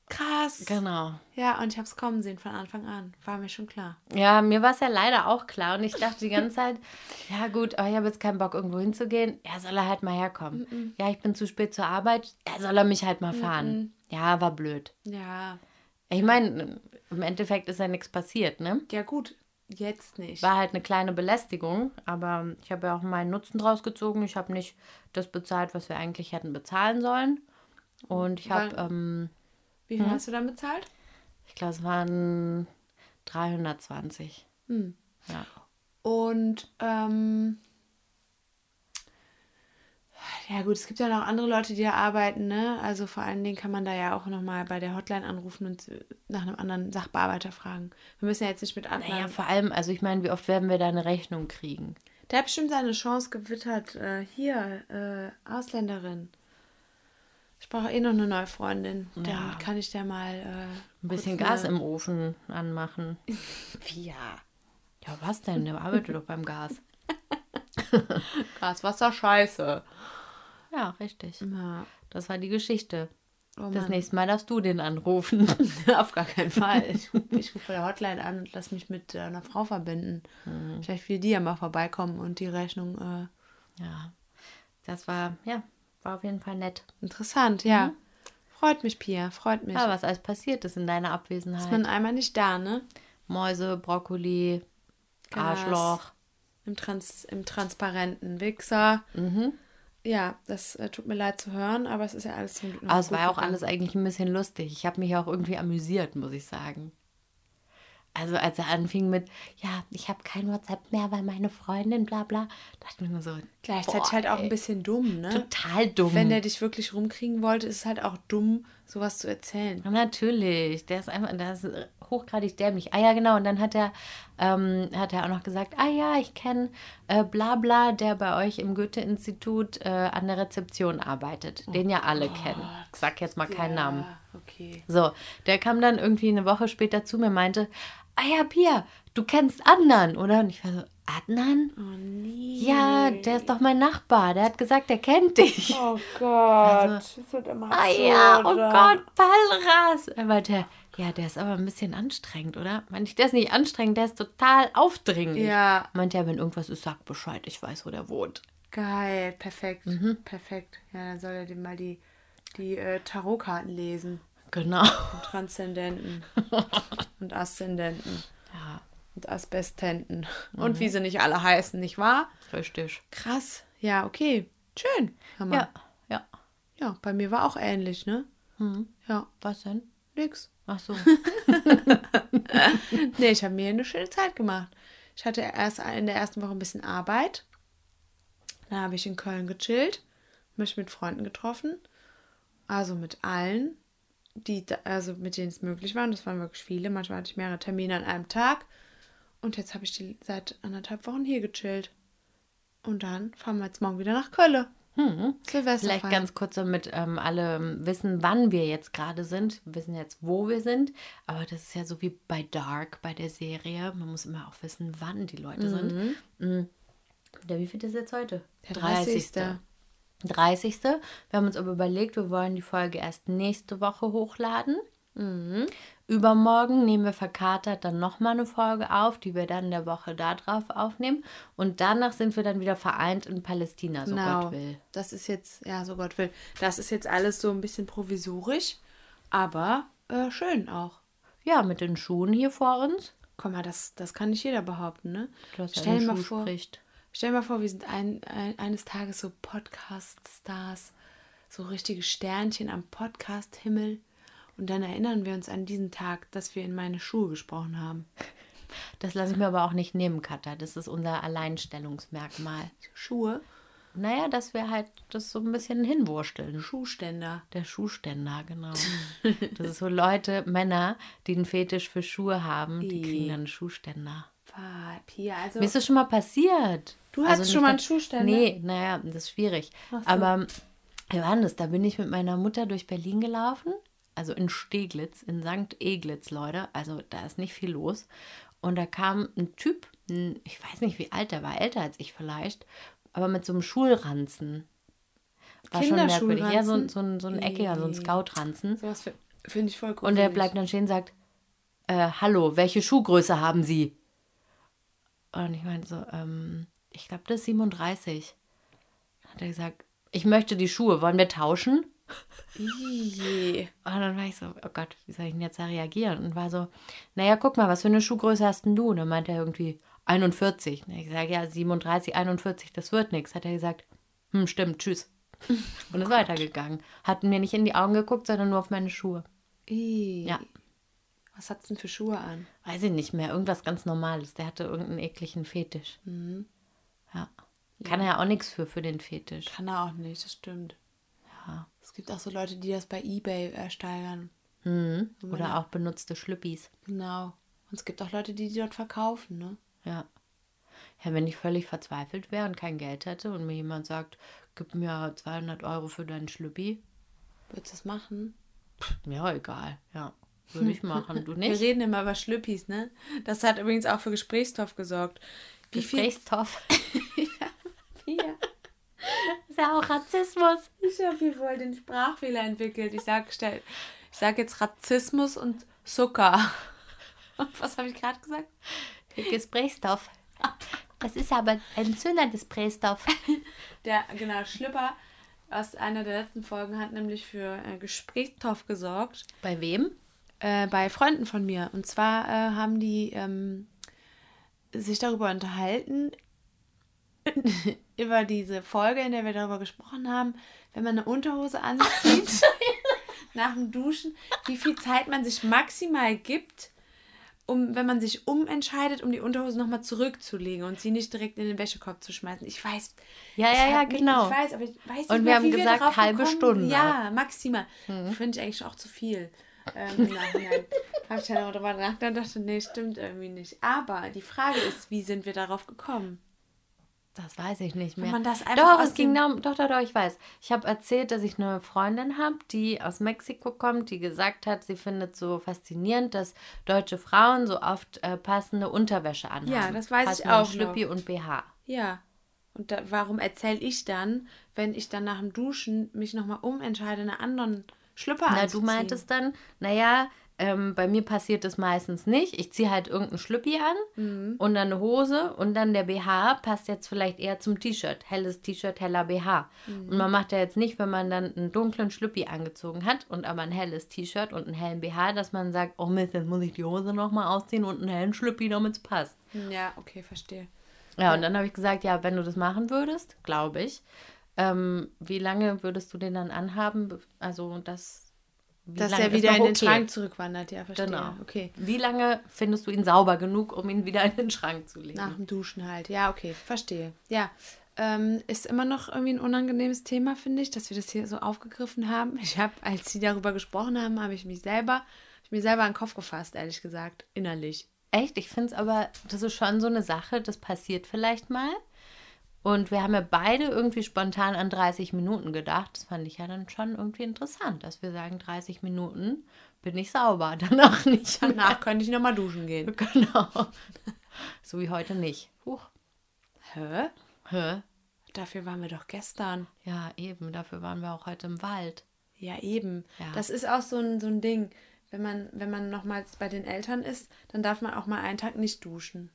Krass. genau. Ja, und ich hab's kommen sehen von Anfang an. War mir schon klar. Ja, mir war es ja leider auch klar und ich dachte die ganze Zeit, ja gut, aber ich habe jetzt keinen Bock irgendwo hinzugehen. Ja, soll er halt mal herkommen. Ja, ich bin zu spät zur Arbeit. Ja, soll er mich halt mal fahren. Ja, war blöd. Ja. Ich meine, im Endeffekt ist ja nichts passiert, ne? Ja, gut. Jetzt nicht. War halt eine kleine Belästigung, aber ich habe ja auch meinen Nutzen draus gezogen. Ich habe nicht das bezahlt, was wir eigentlich hätten bezahlen sollen. Und ich habe, ähm, Wie viel hast du dann bezahlt? ich glaube, es waren 320. Ja. Und ähm, ja gut, es gibt ja noch andere Leute, die da arbeiten, ne? Also vor allen Dingen kann man da ja auch nochmal bei der Hotline anrufen und äh, nach einem anderen Sachbearbeiter fragen. Wir müssen ja jetzt nicht mit anderen. Naja, vor allem, also ich meine, wie oft werden wir da eine Rechnung kriegen? Der hat bestimmt seine Chance gewittert. Äh, hier, äh, Ausländerin. Ich brauche eh noch eine neue Freundin. Dann Ja. kann ich der mal äh, Ein bisschen Gas im Ofen anmachen. Ja. Ja, was denn? Der arbeitet doch beim Gas. Gas, Wasser, Scheiße. Ja, richtig. Ja. Das war die Geschichte. Oh Das nächste Mal darfst du den anrufen. Auf gar keinen Fall. Ich, ich rufe bei der Hotline an und lass mich mit äh, einer Frau verbinden. Mhm. Vielleicht will die ja mal vorbeikommen und die Rechnung. Äh, Ja, das war, ja, war auf jeden Fall nett. interessant, ja. Freut mich, Pia, freut mich. Ja, was alles passiert ist in deiner Abwesenheit. ist man einmal nicht da, ne? Mäuse, Brokkoli, Gas. Arschloch. Im, Trans im transparenten Wichser. Mhm. Ja, das äh, tut mir leid zu hören, aber es ist ja alles zum Glück noch Aber es war ja auch gegangen. alles eigentlich ein bisschen lustig. Ich habe mich auch irgendwie amüsiert, muss ich sagen. Also als er anfing mit, ja, ich habe kein WhatsApp mehr, weil meine Freundin, bla bla, dachte ich mir nur so, Gleichzeitig boah, halt auch ey, ein bisschen dumm, ne? total dumm. Wenn der dich wirklich rumkriegen wollte, ist es halt auch dumm, sowas zu erzählen. Ja, Natürlich, der ist einfach, der ist hochgradig dämlich. Ah ja, genau. Und dann hat er, ähm, hat er auch noch gesagt, ah ja, ich kenne äh, Blabla, der bei euch im Goethe-Institut äh, an der Rezeption arbeitet, den ja alle kennen. Ich sag jetzt mal keinen Namen. okay. So, der kam dann irgendwie eine Woche später zu mir und meinte, ah ja, Pia, du kennst anderen, oder? Und ich war so, Adnan? Oh nee. Ja, der ist doch mein Nachbar. Der hat gesagt, der kennt dich. Oh Gott. Also- das wird immer Ah ja, oh. Gott, Ballras. Er meinte, ja, der ist aber ein bisschen anstrengend, oder? Ich, der ist nicht anstrengend, der ist total aufdringlich. Ja, Meinte er, wenn irgendwas ist, sag Bescheid, ich weiß, wo der wohnt. geil. Perfekt. Mhm. Perfekt. Ja, dann soll er dir mal die, die äh, Tarotkarten lesen. Genau. Und Transzendenten. und Aszendenten. Ja, Und Asbestenten. Und wie sie nicht alle heißen, nicht wahr? richtig. Krass. Ja, okay. Schön. Mal. Ja, ja. ja, bei mir war auch ähnlich, ne? Hm. Ja, Was denn? nix. Ach so. Nee, ich habe mir eine schöne Zeit gemacht. Ich hatte erst in der ersten Woche ein bisschen Arbeit. Dann habe ich in Köln gechillt, mich mit Freunden getroffen. Also mit allen, die also mit denen es möglich war. Und das waren wirklich viele. Manchmal hatte ich mehrere Termine an einem Tag. Und jetzt habe ich die seit anderthalb Wochen hier gechillt. Und dann fahren wir jetzt morgen wieder nach Köln. Hm. Vielleicht ganz kurz, damit ähm, alle ähm, wissen, wann wir jetzt gerade sind. Wir wissen jetzt, wo wir sind. Aber das ist ja so wie bei Dark, bei der Serie. Man muss immer auch wissen, wann die Leute sind. Mhm. Der wie viel ist jetzt heute? Der 30. 30. Wir haben uns aber überlegt, wir wollen die Folge erst nächste Woche hochladen. Übermorgen nehmen wir verkatert dann nochmal eine Folge auf, die wir dann in der Woche da drauf aufnehmen. Und danach sind wir dann wieder vereint in Palästina, so Genau. Gott will. Das ist jetzt, ja, so Gott will. Das ist jetzt alles so ein bisschen provisorisch, aber äh, schön auch. Ja, mit den Schuhen hier vor uns. Guck mal, das, das kann nicht jeder behaupten, ne? Du hast Stell dir mal vor, spricht. Stell dir mal vor, wir sind ein, ein, eines Tages so Podcast-Stars, so richtige Sternchen am Podcast-Himmel. Und dann erinnern wir uns an diesen Tag, dass wir in meine Schuhe gesprochen haben. Das lasse ich mir aber auch nicht nehmen, Katha. Das ist unser Alleinstellungsmerkmal. Schuhe? Naja, dass wir halt das so ein bisschen hinwursteln. Schuhständer. Der Schuhständer, genau. Das ist so Leute, Männer, die einen Fetisch für Schuhe haben, die kriegen dann einen Schuhständer. Ah, Pia, also. Mir ist das schon mal passiert. Du hattest nicht schon mal einen Schuhständer? Nee, naja, das ist schwierig. So. Aber Johannes, da bin ich mit meiner Mutter durch Berlin gelaufen. Also in Steglitz, in St. Eglitz, Leute. Also da ist nicht viel los. Und da kam ein Typ, ich weiß nicht, wie alt der war, älter als ich vielleicht, aber mit so einem Schulranzen. War schon merkwürdig. Ja, so, ein- so ein, so ein eckiger, so ein. Scoutranzen. Sowas fi- finde ich voll cool. Und er bleibt dann stehen und sagt, äh, hallo, welche Schuhgröße haben Sie? Und ich meinte so, ähm, ich glaube, das ist 37. Dann hat er gesagt, ich möchte die Schuhe, wollen wir tauschen? Und dann war ich so, oh Gott, wie soll ich denn jetzt da reagieren? Und war so, naja, guck mal, was für eine Schuhgröße hast denn du? Und dann meinte er irgendwie 41. Und ich sage, ja, 37, 41, das wird nichts. Hat er gesagt, hm, stimmt, tschüss. Und ist weitergegangen. Hat mir nicht in die Augen geguckt, sondern nur auf meine Schuhe. Ja. Was hat's denn für Schuhe an? Weiß ich nicht mehr, irgendwas ganz Normales. Der hatte irgendeinen ekligen Fetisch. Mhm. Ja. Kann er ja auch nichts für, für den Fetisch. Kann er auch nicht, das stimmt. Ja. Es gibt auch so Leute, die das bei Ebay ersteigern. Mhm. meine- Oder auch benutzte Schlüppis. Genau. Und es gibt auch Leute, die die dort verkaufen, ne? Ja. Ja, wenn ich völlig verzweifelt wäre und kein Geld hätte und mir jemand sagt, gib mir 200 Euro für deinen Schlüppi, Würdest du das machen? ja, egal. Ja, würde ich machen. Du Wir nicht? reden immer über Schlüppis, ne? Das hat übrigens auch für Gesprächsstoff gesorgt. Wie viel? Gesprächstoff. Ja. ist ja auch Rassismus. Ich habe hier voll den Sprachfehler entwickelt. Ich sage stell, ich sag jetzt Rassismus und Zucker. Und was habe ich gerade gesagt? Gesprächsstoff. Das ist aber ein Gesprächsstoff. Der, genau, Schlüpper aus einer der letzten Folgen hat nämlich für äh, Gesprächsstoff gesorgt. Bei wem? Äh, bei Freunden von mir. Und zwar äh, haben die ähm, sich darüber unterhalten, über diese Folge, in der wir darüber gesprochen haben, wenn man eine Unterhose anzieht, nach dem Duschen, wie viel Zeit man sich maximal gibt, um, wenn man sich umentscheidet, um die Unterhose nochmal zurückzulegen und sie nicht direkt in den Wäschekorb zu schmeißen. Ich weiß. Ja, ich ja, ja, genau. Ich weiß, aber ich weiß nicht Und wir mehr, haben wie gesagt, darauf halbe Stunde. Ja, maximal. Finde ich eigentlich auch zu viel. Ähm, Im Nachhinein habe ich dann auch darüber nachgedacht und dachte, nee, stimmt irgendwie nicht. Aber die Frage ist, wie sind wir darauf gekommen? Das weiß ich nicht mehr. Man das doch, es ging darum, doch, doch, doch, ich weiß. Ich habe erzählt, dass ich eine Freundin habe, die aus Mexiko kommt, die gesagt hat, sie findet so faszinierend, dass deutsche Frauen so oft äh, passende Unterwäsche anhaben. Ja, das weiß ich Passenden auch Schlüppi und BH. Ja. Und da, warum erzähle ich dann, wenn ich dann nach dem Duschen mich nochmal umentscheide, eine anderen Schlüpper Na, du anzuziehen? meintest dann, naja, ähm, bei mir passiert das meistens nicht. Ich ziehe halt irgendeinen Schlüppi an Mhm. und dann eine Hose und dann der BH passt jetzt vielleicht eher zum T-Shirt. Helles T-Shirt, heller BH. Und Mhm. man macht ja jetzt nicht, wenn man dann einen dunklen Schlüppi angezogen hat und aber ein helles T-Shirt und einen hellen BH, dass man sagt, oh Mist, jetzt muss ich die Hose nochmal ausziehen und einen hellen Schlüppi, damit es passt. Ja, okay, verstehe. Ja, und dann habe ich gesagt, ja, wenn du das machen würdest, glaube ich, ähm, wie lange würdest du den dann anhaben? Also Dass lange er wieder in den okay? Schrank zurückwandert, ja, verstehe. Genau. Okay. Wie lange findest du ihn sauber genug, um ihn wieder in den Schrank zu legen? Nach dem Duschen halt. Ja, okay, verstehe. Ja. Ähm, ist immer noch irgendwie ein unangenehmes Thema, finde ich, dass wir das hier so aufgegriffen haben. Ich habe, als sie darüber gesprochen haben, habe ich mich selber, ich mir selber an den Kopf gefasst, ehrlich gesagt, innerlich. Echt? Ich finde es aber, das ist schon so eine Sache, das passiert vielleicht mal. Und wir haben ja beide irgendwie spontan an 30 Minuten gedacht. Das fand ich ja dann schon irgendwie interessant, dass wir sagen, 30 Minuten bin ich sauber, danach nicht. mehr. Danach könnte ich nochmal duschen gehen. Genau. So wie heute nicht. Huch. Hä? Hä? Dafür waren wir doch gestern. Ja, eben. Dafür waren wir auch heute im Wald. Ja, eben. Ja. Das ist auch so ein, so ein Ding. Wenn man, wenn man nochmals bei den Eltern ist, dann darf man auch mal einen Tag nicht duschen.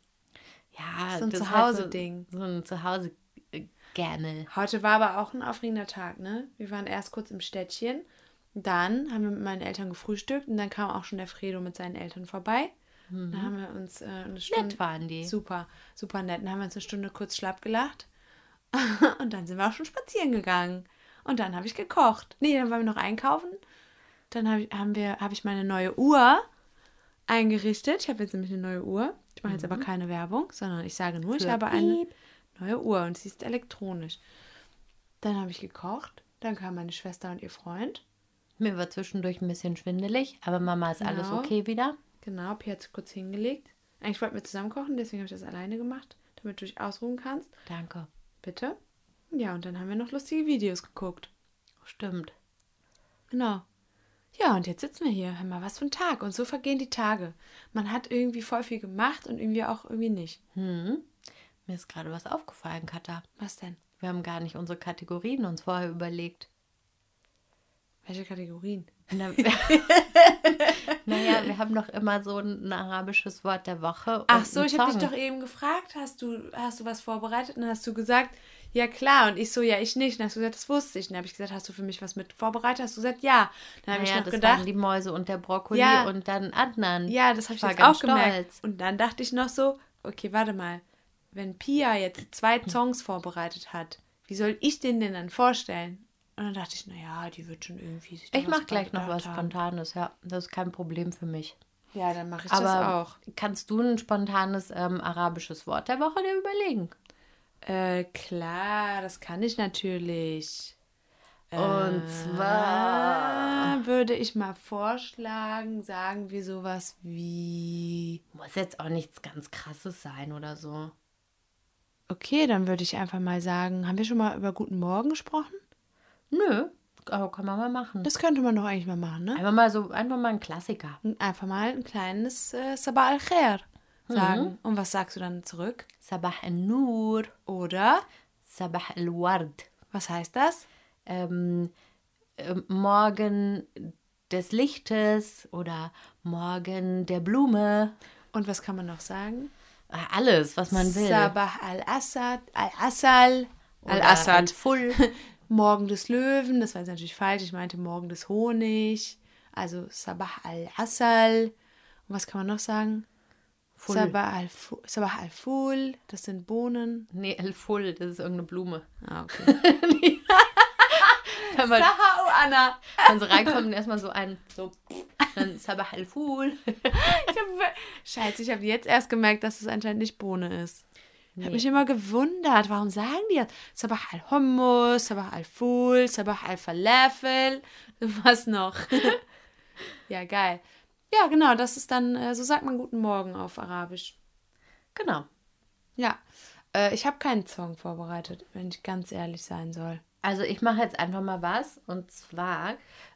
Ja, So ein ist Zuhause-Ding. So, so ein Zuhause-Gerne. Heute war aber auch ein aufregender Tag, ne? Wir waren erst kurz im Städtchen. Dann haben wir mit meinen Eltern gefrühstückt und dann kam auch schon der Fredo mit seinen Eltern vorbei. Dann haben wir uns äh, eine Stunde. Mhm. Nett waren die. Super, super nett. Dann haben wir uns eine Stunde kurz schlapp gelacht. und dann sind wir auch schon spazieren gegangen. Und dann habe ich gekocht. Nee, dann waren wir noch einkaufen. Dann hab ich, haben wir, habe ich meine neue Uhr eingerichtet. Ich habe jetzt nämlich eine neue Uhr. Ich mache jetzt aber keine Werbung, sondern ich sage nur, ich Mhm. Habe eine neue Uhr und sie ist elektronisch. Dann habe ich gekocht. Dann kam meine Schwester und ihr Freund. Mir war zwischendurch ein bisschen schwindelig, aber Mama ist alles Genau. okay wieder. Genau, Pia hat sich kurz hingelegt. Eigentlich wollten wir zusammen kochen, deswegen habe ich das alleine gemacht, damit du dich ausruhen kannst. Danke. Bitte. Ja, und dann haben wir noch lustige Videos geguckt. Stimmt. Genau. Ja, und jetzt sitzen wir hier. Hör mal, was für ein Tag. Und so vergehen die Tage. Man hat irgendwie voll viel gemacht und irgendwie auch irgendwie nicht. Hm. Mir ist gerade was aufgefallen, Katha. Was denn? Wir haben gar nicht unsere Kategorien uns vorher überlegt. Welche Kategorien? Na, naja, wir haben doch immer so ein arabisches Wort der Woche. Ach so, ich habe dich doch eben gefragt, hast du, hast du was vorbereitet? Und dann hast du gesagt, ja klar. Und ich so, ja, ich nicht. Und dann hast du gesagt, das wusste ich. Und dann habe ich gesagt, hast du für mich was mit vorbereitet? Hast du gesagt, ja. Dann habe Naja, ich noch das gedacht, waren die Mäuse und der Brokkoli Ja. und dann Adnan. Ja, das habe ich jetzt auch gemerkt. stolz. Und dann dachte ich noch so, okay, warte mal. Wenn Pia jetzt zwei Songs vorbereitet hat, wie soll ich den denn dann vorstellen? Und dann dachte ich, naja, die wird schon irgendwie sich Ich mache gleich noch was. Spontanes, ja. Das ist kein Problem für mich. Ja, dann mache ich Aber das auch. kannst du ein spontanes ähm, arabisches Wort der Woche dir überlegen? Äh, klar, das kann ich natürlich. Und zwar würde ich mal vorschlagen, sagen wir sowas wie. muss jetzt auch nichts ganz Krasses sein oder so. Okay, dann würde ich einfach mal sagen, haben wir schon mal über Guten Morgen gesprochen? Nö, aber kann man mal machen. Das könnte man doch eigentlich mal machen, ne? Einfach mal so, einfach mal ein Klassiker. Einfach mal ein kleines äh, Sabah al-Khair sagen. Und was sagst du dann zurück? Sabah al-Nur, Oder, Sabah al-Ward. was heißt das? Ähm, ähm, Morgen des Lichtes oder Morgen der Blume. Und was kann man noch sagen? Ah, Alles, was man will. Sabah al-Assad, al-Assal, al-Assad. Al-Full. Morgen des Löwen, das war jetzt natürlich falsch. Ich meinte Morgen des Honig. Also Sabah al-Assal. Und was kann man noch sagen? Full. Sabah al-Fu- Sabah al-Ful, das sind Bohnen. Nee, El-Full, das ist irgendeine Blume. Ah, okay. Wenn man, Anna. wenn so reinkommt und erstmal so ein, so, dann Sabah. Ich hab, Scheiße, ich habe jetzt erst gemerkt, dass es anscheinend nicht Bohne ist. Ich habe Nee. mich immer gewundert, warum sagen die das? Sabah al-Hummus, Sabah al-Ful, Sabah al-Falafel. Was noch? ja, geil. Ja, genau, das ist dann, äh, so sagt man Guten Morgen auf Arabisch. Genau. Ja. Äh, ich habe keinen Song vorbereitet, wenn ich ganz ehrlich sein soll. Also ich mache jetzt einfach mal was. Und zwar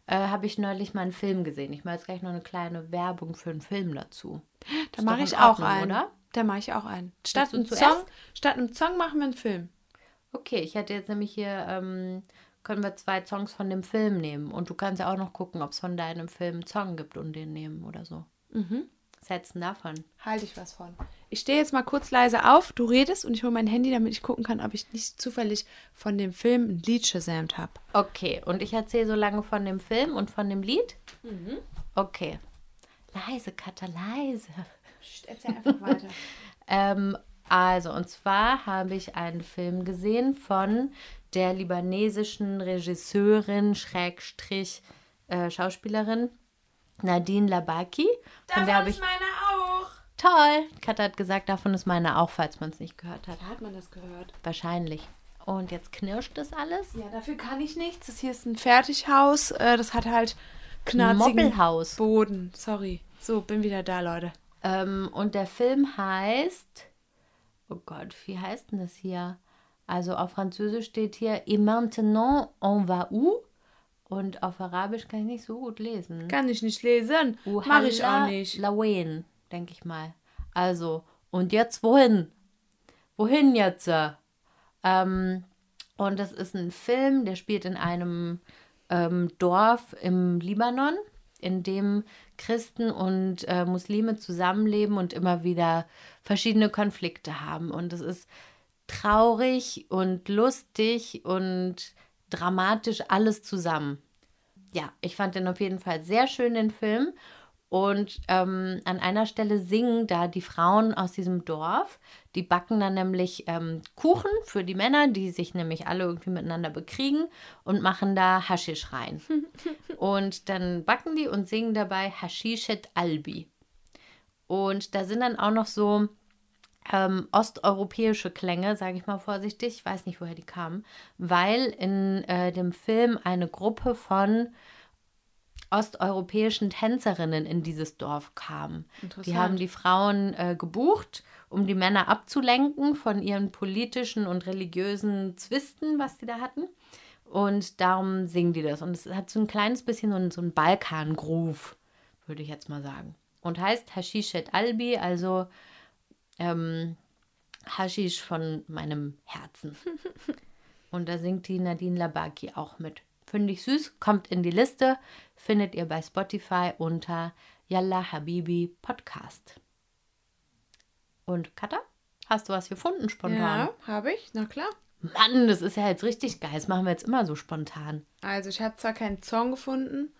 äh, habe ich neulich mal einen Film gesehen. Ich mache jetzt gleich noch eine kleine Werbung für einen Film dazu. Da mache ich auch einen. oder? Da mache ich auch einen. Statt einem? Song, statt einem Song machen wir einen Film. Okay, ich hätte jetzt nämlich hier, ähm, können wir zwei Songs von dem Film nehmen. Und du kannst ja auch noch gucken, ob es von deinem Film einen Song gibt und den nehmen oder so. Mhm. Denn davon? Halte ich was von. Ich stehe jetzt mal kurz leise auf, du redest und ich hole mein Handy, damit ich gucken kann, ob ich nicht zufällig von dem Film ein Lied gesamt habe. Okay, und ich erzähle so lange von dem Film und von dem Lied? Mhm. Okay. Leise, Katha, leise. Erzähl einfach weiter. Ähm, also, und zwar habe ich einen Film gesehen von der libanesischen Regisseurin, Schrägstrich, äh, Schauspielerin Nadine Labaki. Von der habe ich. meine auch. Toll! Katha hat gesagt, davon ist meine auch, falls man es nicht gehört hat. Da hat man das gehört. Wahrscheinlich. Und jetzt knirscht das alles. Ja, dafür kann ich nichts. Das hier ist ein Fertighaus. Äh, das hat halt knarzigen. Boden. Sorry. So, bin wieder da, Leute. Ähm, und der Film heißt. Oh Gott, wie heißt denn das hier? Also auf Französisch steht hier Et maintenant on va où? Und auf Arabisch kann ich nicht so gut lesen. Kann ich nicht lesen. Mach ich auch nicht. Lawen, denke ich mal. Also, und jetzt wohin? Wohin jetzt? Ähm, und das ist ein Film, der spielt in einem ähm, Dorf im Libanon, in dem Christen und äh, Muslime zusammenleben und immer wieder verschiedene Konflikte haben. Und es ist traurig und lustig und dramatisch alles zusammen. Ja, ich fand den auf jeden Fall sehr schön, den Film. Und ähm, an einer Stelle singen da die Frauen aus diesem Dorf. Die backen dann nämlich ähm, Kuchen für die Männer, die sich nämlich alle irgendwie miteinander bekriegen und machen da Haschisch rein. und dann backen die und singen dabei Hashishet Albi. Und da sind dann auch noch so ähm, osteuropäische Klänge, sage ich mal vorsichtig. Ich weiß nicht, woher die kamen, weil in äh, dem Film eine Gruppe von osteuropäischen Tänzerinnen in dieses Dorf kam. Die haben die Frauen äh, gebucht, um die Männer abzulenken von ihren politischen und religiösen Zwisten, was die da hatten. Und darum singen die das. Und es hat so ein kleines bisschen so einen, so einen Balkan-Groove, würde ich jetzt mal sagen. Und heißt Hashishet Albi, also ähm, Hashish von meinem Herzen. Und da singt die Nadine Labaki auch mit. Finde ich süß, kommt in die Liste, findet ihr bei Spotify unter Yalla Habibi Podcast. Und Katha, hast du was gefunden spontan? Ja, habe ich. Na klar. Mann, das ist ja jetzt richtig geil. Das machen wir jetzt immer so spontan. Also, ich habe zwar keinen Song gefunden.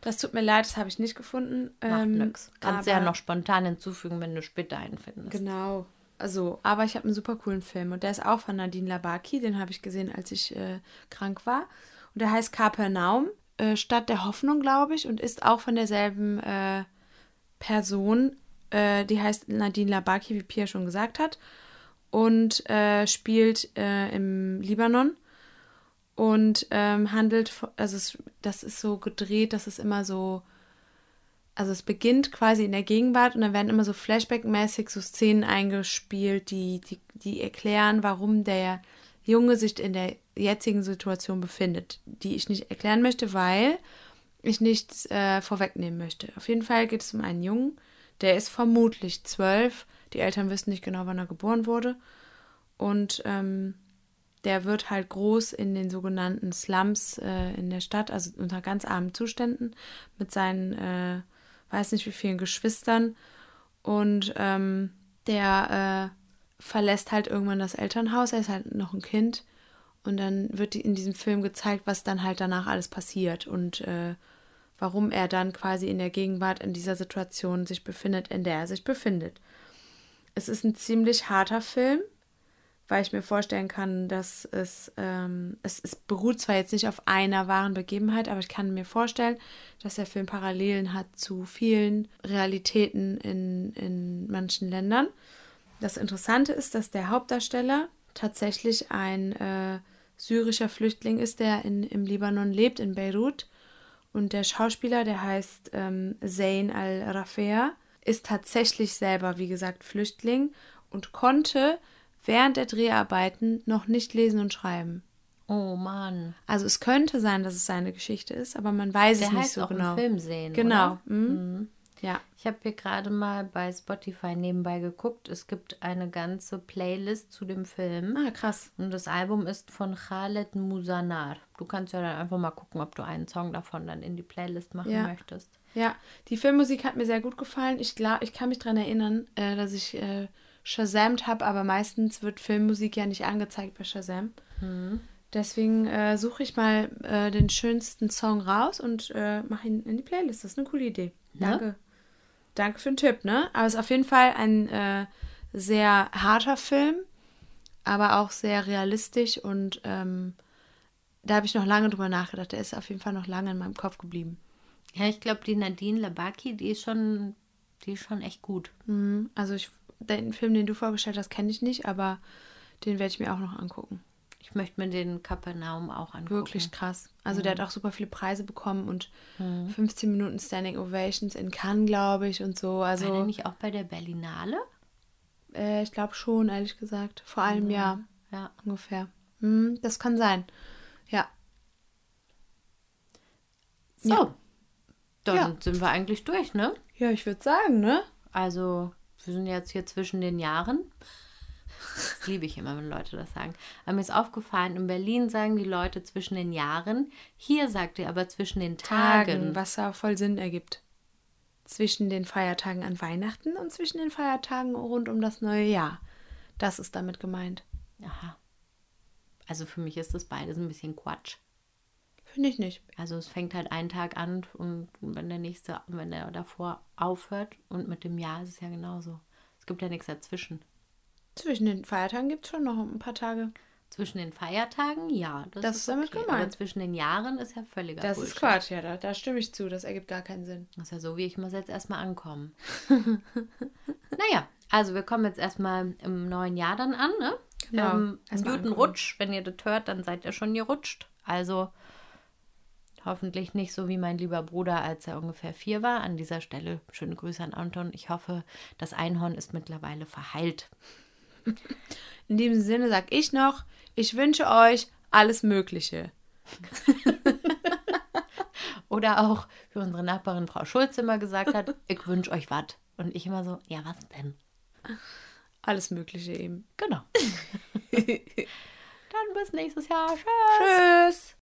Das tut mir leid, das habe ich nicht gefunden. Macht Ähm, nix. Kannst du ja noch spontan hinzufügen, wenn du später einen findest. Genau. Also, aber ich habe einen super coolen Film und der ist auch von Nadine Labaki. Den habe ich gesehen, als ich äh, krank war. Und der heißt Kapernaum, äh, Stadt der Hoffnung, glaube ich, und ist auch von derselben äh, Person. Äh, die heißt Nadine Labaki, wie Pia schon gesagt hat. Und äh, spielt äh, im Libanon und ähm, handelt, also es, das ist so gedreht, dass es immer so also es beginnt quasi in der Gegenwart und dann werden immer so Flashback-mäßig so Szenen eingespielt, die, die, die erklären, warum der Junge sich in der jetzigen Situation befindet, die ich nicht erklären möchte, weil ich nichts äh, vorwegnehmen möchte. Auf jeden Fall geht es um einen Jungen, der ist vermutlich zwölf. Die Eltern wissen nicht genau, wann er geboren wurde. Und ähm, der wird halt groß in den sogenannten Slums äh, in der Stadt, also unter ganz armen Zuständen, mit seinen, äh, weiß nicht wie vielen Geschwistern. Und ähm, der äh, verlässt halt irgendwann das Elternhaus, er ist halt noch ein Kind. Und dann wird in diesem Film gezeigt, was dann halt danach alles passiert und äh, warum er dann quasi in der Gegenwart in dieser Situation sich befindet, in der er sich befindet. Es ist ein ziemlich harter Film, weil ich mir vorstellen kann, dass es, ähm, es, es beruht zwar jetzt nicht auf einer wahren Begebenheit, aber ich kann mir vorstellen, dass der Film Parallelen hat zu vielen Realitäten in, in manchen Ländern. Das Interessante ist, dass der Hauptdarsteller tatsächlich ein äh, syrischer Flüchtling ist, der in, im Libanon lebt, in Beirut. Und der Schauspieler, der heißt ähm, Zayn al-Rafea, ist tatsächlich selber, wie gesagt, Flüchtling und konnte während der Dreharbeiten noch nicht lesen und schreiben. Oh Mann. Also es könnte sein, dass es seine Geschichte ist, aber man weiß Der es nicht so auch genau. im Film sehen. Genau. Oder? Mhm. Ja. Ich habe hier gerade mal bei Spotify nebenbei geguckt. Es gibt eine ganze Playlist zu dem Film. Ah, krass. Und das Album ist von Khaled Musanar. Du kannst ja dann einfach mal gucken, ob du einen Song davon dann in die Playlist machen Ja. möchtest. Ja, die Filmmusik hat mir sehr gut gefallen. Ich glaube, ich kann mich daran erinnern, äh, dass ich äh, Shazamt habe, aber meistens wird Filmmusik ja nicht angezeigt bei Shazam. Deswegen äh, suche ich mal äh, den schönsten Song raus und äh, mache ihn in die Playlist. Das ist eine coole Idee. Ja. Danke. Danke für den Tipp, ne? Aber es ist auf jeden Fall ein äh, sehr harter Film, aber auch sehr realistisch und ähm, da habe ich noch lange drüber nachgedacht. Der ist auf jeden Fall noch lange in meinem Kopf geblieben. Ja, ich glaube, die Nadine Labaki, die ist schon, die ist schon echt gut. Mhm. Also ich, den Film, den du vorgestellt hast, kenne ich nicht, aber den werde ich mir auch noch angucken. Ich möchte mir den Kapernaum auch angucken. Wirklich krass. Also der hat auch super viele Preise bekommen und 15 Minuten Standing Ovations in Cannes, glaube ich, und so. War der Also nicht auch bei der Berlinale? äh, ich glaube schon, ehrlich gesagt. Vor einem Jahr Ja. ungefähr. Mhm, das kann sein. Ja. So. Ja. Dann Ja. sind wir eigentlich durch, ne? Ja, ich würde sagen, ne? Also, wir sind jetzt hier zwischen den Jahren. Das liebe ich immer, wenn Leute das sagen. Aber mir ist aufgefallen, in Berlin sagen die Leute zwischen den Jahren. Hier sagt ihr aber zwischen den Tagen. Tagen, was ja voll Sinn ergibt. Zwischen den Feiertagen an Weihnachten und zwischen den Feiertagen rund um das neue Jahr. Das ist damit gemeint. Aha. Also für mich ist das beides ein bisschen Quatsch. Finde ich nicht. Also es fängt halt einen Tag an und wenn der nächste, wenn der davor aufhört und mit dem Jahr ist es ja genauso. Es gibt ja nichts dazwischen. Zwischen den Feiertagen gibt es schon noch ein paar Tage. Zwischen den Feiertagen, ja, das, Das ist damit okay. gemeint. Aber zwischen den Jahren ist ja völliger Das Bullshit. ist Quatsch, ja, da, da stimme ich zu. Das ergibt gar keinen Sinn. Das ist ja so, wie ich muss jetzt erstmal ankommen. naja, also wir kommen jetzt erstmal im neuen Jahr dann an, ne? Genau, Ähm, guten. Rutsch. Wenn ihr das hört, dann seid ihr schon gerutscht. Also hoffentlich nicht so wie mein lieber Bruder, als er ungefähr vier war. An dieser Stelle schöne Grüße an Anton. Ich hoffe, das Einhorn ist mittlerweile verheilt. In diesem Sinne sage ich noch, ich wünsche euch alles Mögliche. Oder auch, wie unsere Nachbarin Frau Schulz immer gesagt hat, ich wünsche euch was. Und ich immer so, ja, was denn? Alles Mögliche eben. Genau. dann bis nächstes Jahr. Tschüss. Tschüss.